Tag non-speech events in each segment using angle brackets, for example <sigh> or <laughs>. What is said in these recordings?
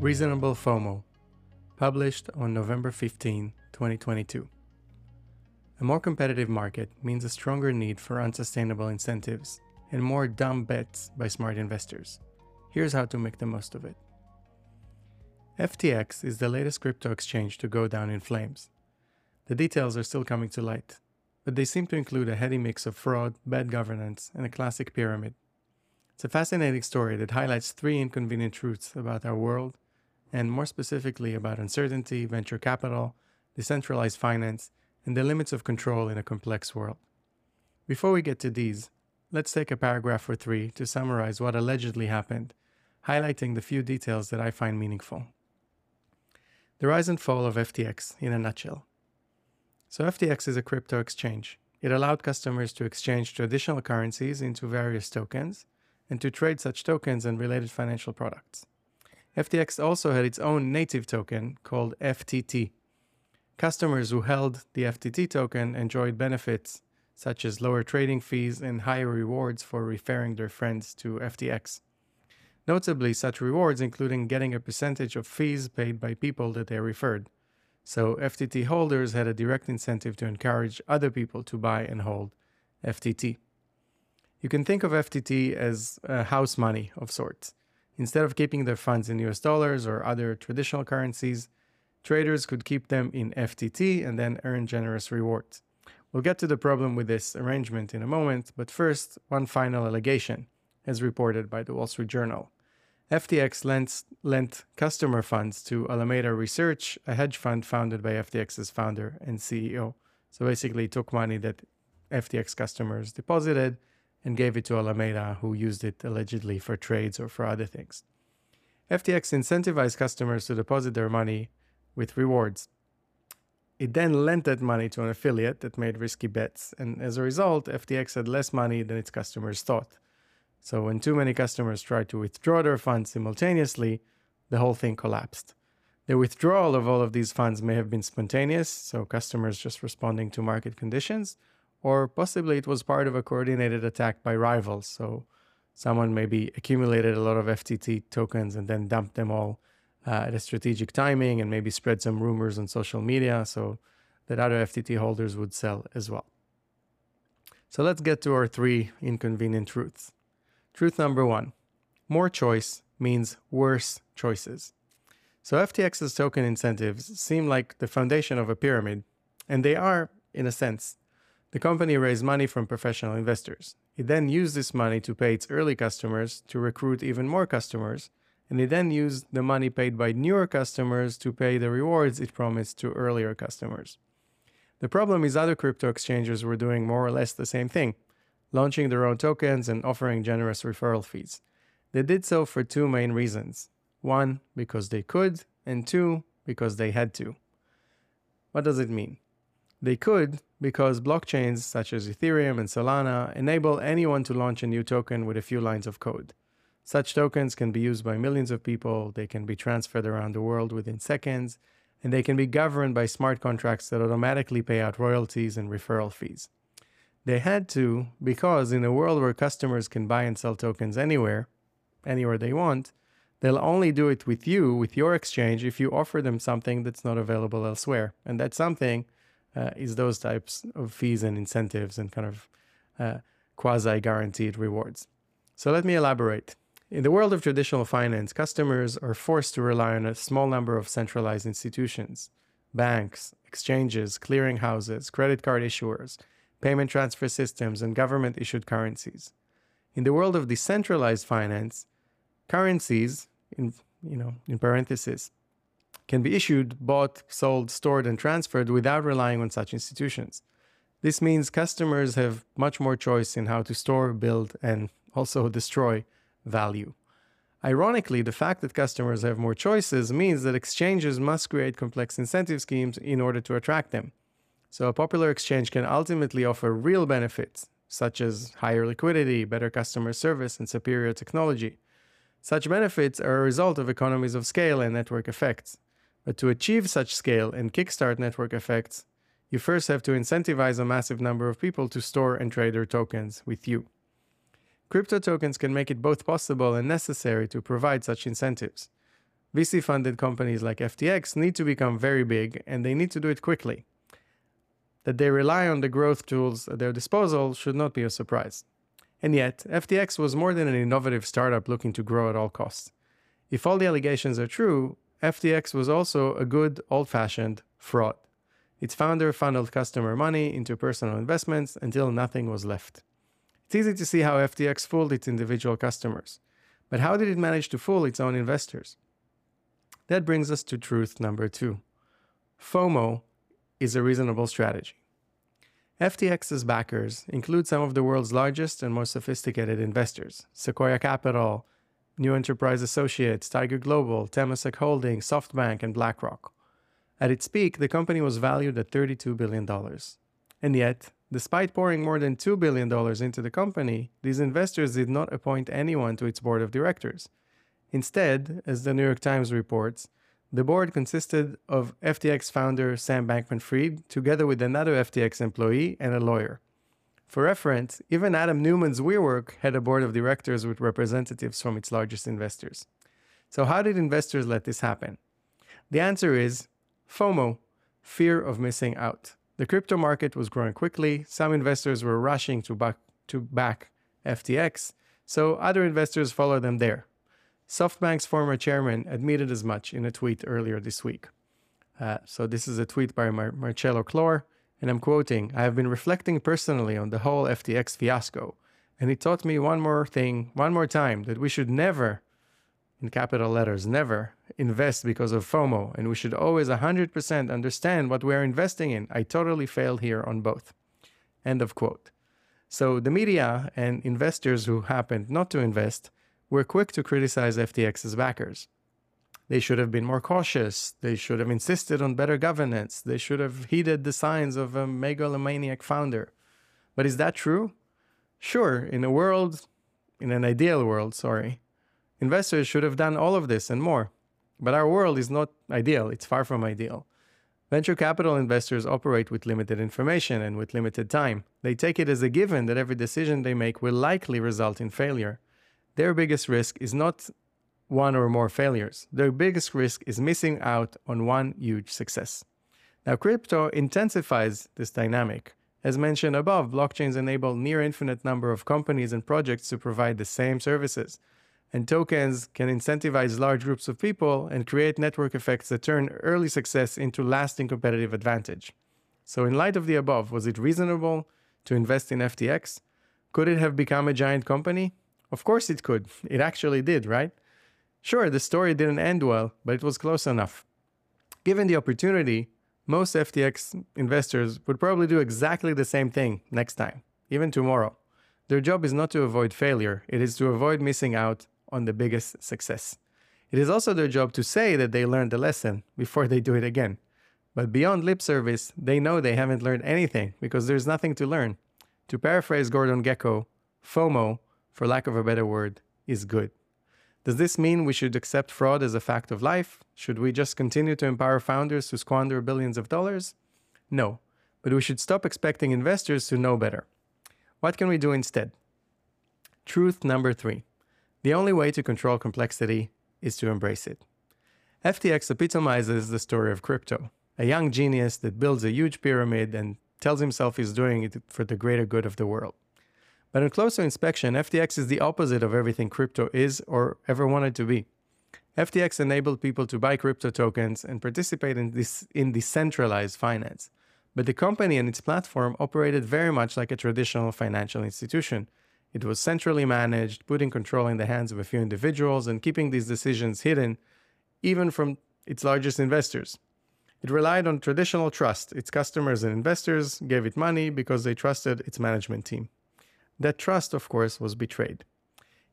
Reasonable FOMO, published on November 15, 2022. A more competitive market means a stronger need for unsustainable incentives and more dumb bets by smart investors. Here's how to make the most of it. FTX is the latest crypto exchange to go down in flames. The details are still coming to light, but they seem to include a heady mix of fraud, bad governance, and a classic pyramid. It's a fascinating story that highlights three inconvenient truths about our world, and more specifically about uncertainty, venture capital, decentralized finance, and the limits of control in a complex world. Before we get to these, let's take a paragraph or three to summarize what allegedly happened, highlighting the few details that I find meaningful. The rise and fall of FTX in a nutshell. So, FTX is a crypto exchange. It allowed customers to exchange traditional currencies into various tokens and to trade such tokens and related financial products. FTX also had its own native token called FTT. Customers who held the FTT token enjoyed benefits such as lower trading fees and higher rewards for referring their friends to FTX. Notably, such rewards including getting a percentage of fees paid by people that they referred. So FTT holders had a direct incentive to encourage other people to buy and hold FTT. You can think of FTT as house money of sorts. Instead of keeping their funds in US dollars or other traditional currencies, traders could keep them in FTT and then earn generous rewards. We'll get to the problem with this arrangement in a moment, but first, one final allegation, as reported by the Wall Street Journal. FTX lent, lent customer funds to Alameda Research, a hedge fund founded by FTX's founder and CEO. So basically, took money that FTX customers deposited and gave it to Alameda, who used it allegedly for trades or for other things. FTX incentivized customers to deposit their money with rewards. It then lent that money to an affiliate that made risky bets, and as a result, FTX had less money than its customers thought. So when too many customers tried to withdraw their funds simultaneously, the whole thing collapsed. The withdrawal of all of these funds may have been spontaneous, so customers just responding to market conditions, or possibly it was part of a coordinated attack by rivals. So someone maybe accumulated a lot of FTT tokens and then dumped them all uh, at a strategic timing and maybe spread some rumors on social media so that other FTT holders would sell as well. So let's get to our three inconvenient truths. Truth number one more choice means worse choices. So FTX's token incentives seem like the foundation of a pyramid, and they are, in a sense. The company raised money from professional investors. It then used this money to pay its early customers to recruit even more customers, and it then used the money paid by newer customers to pay the rewards it promised to earlier customers. The problem is other crypto exchanges were doing more or less the same thing launching their own tokens and offering generous referral fees. They did so for two main reasons. One, because they could, and two, because they had to. What does it mean? They could because blockchains such as Ethereum and Solana enable anyone to launch a new token with a few lines of code. Such tokens can be used by millions of people, they can be transferred around the world within seconds, and they can be governed by smart contracts that automatically pay out royalties and referral fees. They had to because in a world where customers can buy and sell tokens anywhere, anywhere they want, they'll only do it with you, with your exchange, if you offer them something that's not available elsewhere. And that something uh, is those types of fees and incentives and kind of uh, quasi guaranteed rewards. So let me elaborate. In the world of traditional finance, customers are forced to rely on a small number of centralized institutions banks, exchanges, clearinghouses, credit card issuers payment transfer systems, and government issued currencies. In the world of decentralized finance, currencies, in, you know, in parentheses, can be issued, bought, sold, stored, and transferred without relying on such institutions. This means customers have much more choice in how to store, build, and also <laughs> destroy value. Ironically, the fact that customers have more choices means that exchanges must create complex incentive schemes in order to attract them. So a popular exchange can ultimately offer real benefits, such as higher liquidity, better customer service, and superior technology. Such benefits are a result of economies of scale and network effects. But to achieve such scale and kickstart network effects, you first have to incentivize a massive number of people to store and trade their tokens with you. Crypto tokens can make it both possible and necessary to provide such incentives. VC funded companies like FTX need to become very big and they need to do it quickly. That they rely on the growth tools at their disposal should not be a surprise. And yet, FTX was more than an innovative startup looking to grow at all costs. If all the allegations are true, FTX was also a good old fashioned fraud. Its founder funneled customer money into personal investments until nothing was left. It's easy to see how FTX fooled its individual customers. But how did it manage to fool its own investors? That brings us to truth number two FOMO is a reasonable strategy. FTX's backers include some of the world's largest and most sophisticated investors Sequoia Capital, New Enterprise Associates, Tiger Global, Temasek Holdings, SoftBank, and BlackRock. At its peak, the company was valued at $32 billion. And yet, despite pouring more than $2 billion into the company, these investors did not appoint anyone to its board of directors. Instead, as the New York Times reports, the board consisted of FTX founder Sam Bankman Fried, together with another FTX employee and a lawyer. For reference, even Adam Neumann's WeWork had a board of directors with representatives from its largest investors. So, how did investors let this happen? The answer is FOMO, fear of missing out. The crypto market was growing quickly. Some investors were rushing to back, to back FTX, so other investors followed them there. SoftBank's former chairman admitted as much in a tweet earlier this week. Uh, so, this is a tweet by Mar- Marcelo Claure, and I'm quoting I have been reflecting personally on the whole FTX fiasco, and it taught me one more thing, one more time, that we should never, in capital letters, never invest because of FOMO, and we should always 100% understand what we're investing in. I totally failed here on both. End of quote. So the media and investors who happened not to invest were quick to criticize FTX's backers. They should have been more cautious. They should have insisted on better governance. They should have heeded the signs of a megalomaniac founder. But is that true? Sure, in a world, in an ideal world, sorry, investors should have done all of this and more. But our world is not ideal, it's far from ideal. Venture capital investors operate with limited information and with limited time. They take it as a given that every decision they make will likely result in failure. Their biggest risk is not one or more failures. Their biggest risk is missing out on one huge success. Now, crypto intensifies this dynamic. As mentioned above, blockchains enable near infinite number of companies and projects to provide the same services and tokens can incentivize large groups of people and create network effects that turn early success into lasting competitive advantage. So, in light of the above, was it reasonable to invest in FTX? Could it have become a giant company? Of course it could. It actually did, right? Sure, the story didn't end well, but it was close enough. Given the opportunity, most FTX investors would probably do exactly the same thing next time, even tomorrow. Their job is not to avoid failure, it is to avoid missing out on the biggest success. It is also their job to say that they learned the lesson before they do it again. But beyond lip service, they know they haven't learned anything because there's nothing to learn. To paraphrase Gordon Gekko, FOMO, for lack of a better word, is good. Does this mean we should accept fraud as a fact of life? Should we just continue to empower founders to squander billions of dollars? No, but we should stop expecting investors to know better. What can we do instead? Truth number three the only way to control complexity is to embrace it. FTX epitomizes the story of crypto a young genius that builds a huge pyramid and tells himself he's doing it for the greater good of the world. But on closer inspection, FTX is the opposite of everything crypto is or ever wanted to be. FTX enabled people to buy crypto tokens and participate in this in decentralized finance. But the company and its platform operated very much like a traditional financial institution, it was centrally managed, putting control in the hands of a few individuals and keeping these decisions hidden, even from its largest investors. It relied on traditional trust. Its customers and investors gave it money because they trusted its management team. That trust, of course, was betrayed.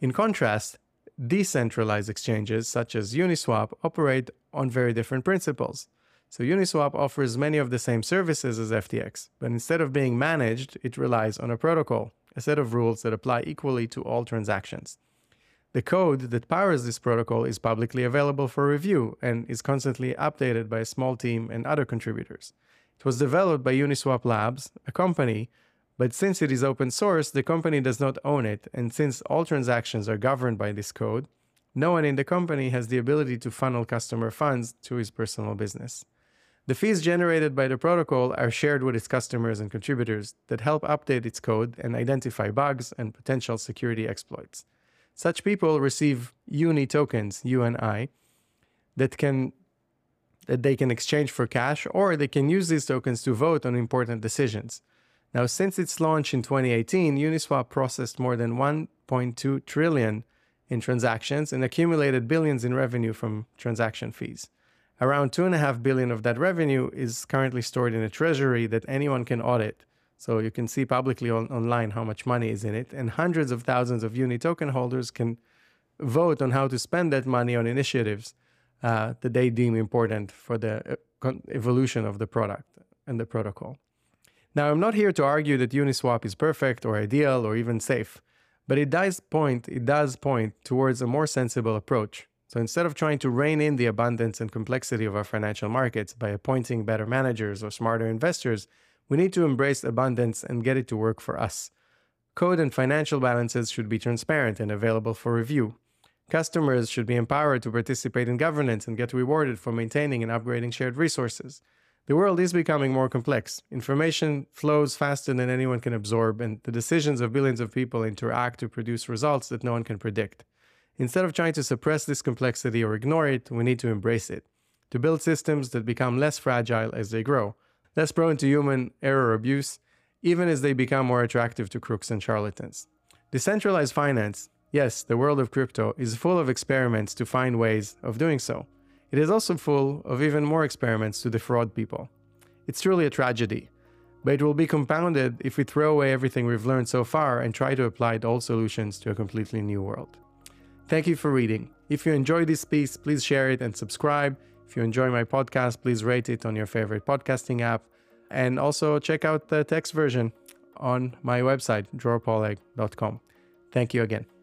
In contrast, decentralized exchanges such as Uniswap operate on very different principles. So Uniswap offers many of the same services as FTX, but instead of being managed, it relies on a protocol, a set of rules that apply equally to all transactions. The code that powers this protocol is publicly available for review and is constantly updated by a small team and other contributors. It was developed by Uniswap Labs, a company, but since it is open source, the company does not own it, and since all transactions are governed by this code, no one in the company has the ability to funnel customer funds to his personal business. The fees generated by the protocol are shared with its customers and contributors that help update its code and identify bugs and potential security exploits. Such people receive UNI tokens, UNI, that can that they can exchange for cash or they can use these tokens to vote on important decisions. Now, since its launch in 2018, Uniswap processed more than 1.2 trillion in transactions and accumulated billions in revenue from transaction fees. Around 2.5 billion of that revenue is currently stored in a treasury that anyone can audit. So you can see publicly on, online how much money is in it, and hundreds of thousands of Uni token holders can vote on how to spend that money on initiatives uh, that they deem important for the uh, evolution of the product and the protocol. Now, I'm not here to argue that Uniswap is perfect or ideal or even safe, but it does point it does point towards a more sensible approach so instead of trying to rein in the abundance and complexity of our financial markets by appointing better managers or smarter investors, we need to embrace abundance and get it to work for us. Code and financial balances should be transparent and available for review. Customers should be empowered to participate in governance and get rewarded for maintaining and upgrading shared resources. The world is becoming more complex. Information flows faster than anyone can absorb, and the decisions of billions of people interact to produce results that no one can predict. Instead of trying to suppress this complexity or ignore it, we need to embrace it, to build systems that become less fragile as they grow, less prone to human error or abuse, even as they become more attractive to crooks and charlatans. Decentralized finance, yes, the world of crypto, is full of experiments to find ways of doing so. It is also full of even more experiments to defraud people. It's truly a tragedy, but it will be compounded if we throw away everything we've learned so far and try to apply old solutions to a completely new world. Thank you for reading. If you enjoyed this piece, please share it and subscribe. If you enjoy my podcast, please rate it on your favorite podcasting app. And also check out the text version on my website, drorpoleg.com. Thank you again.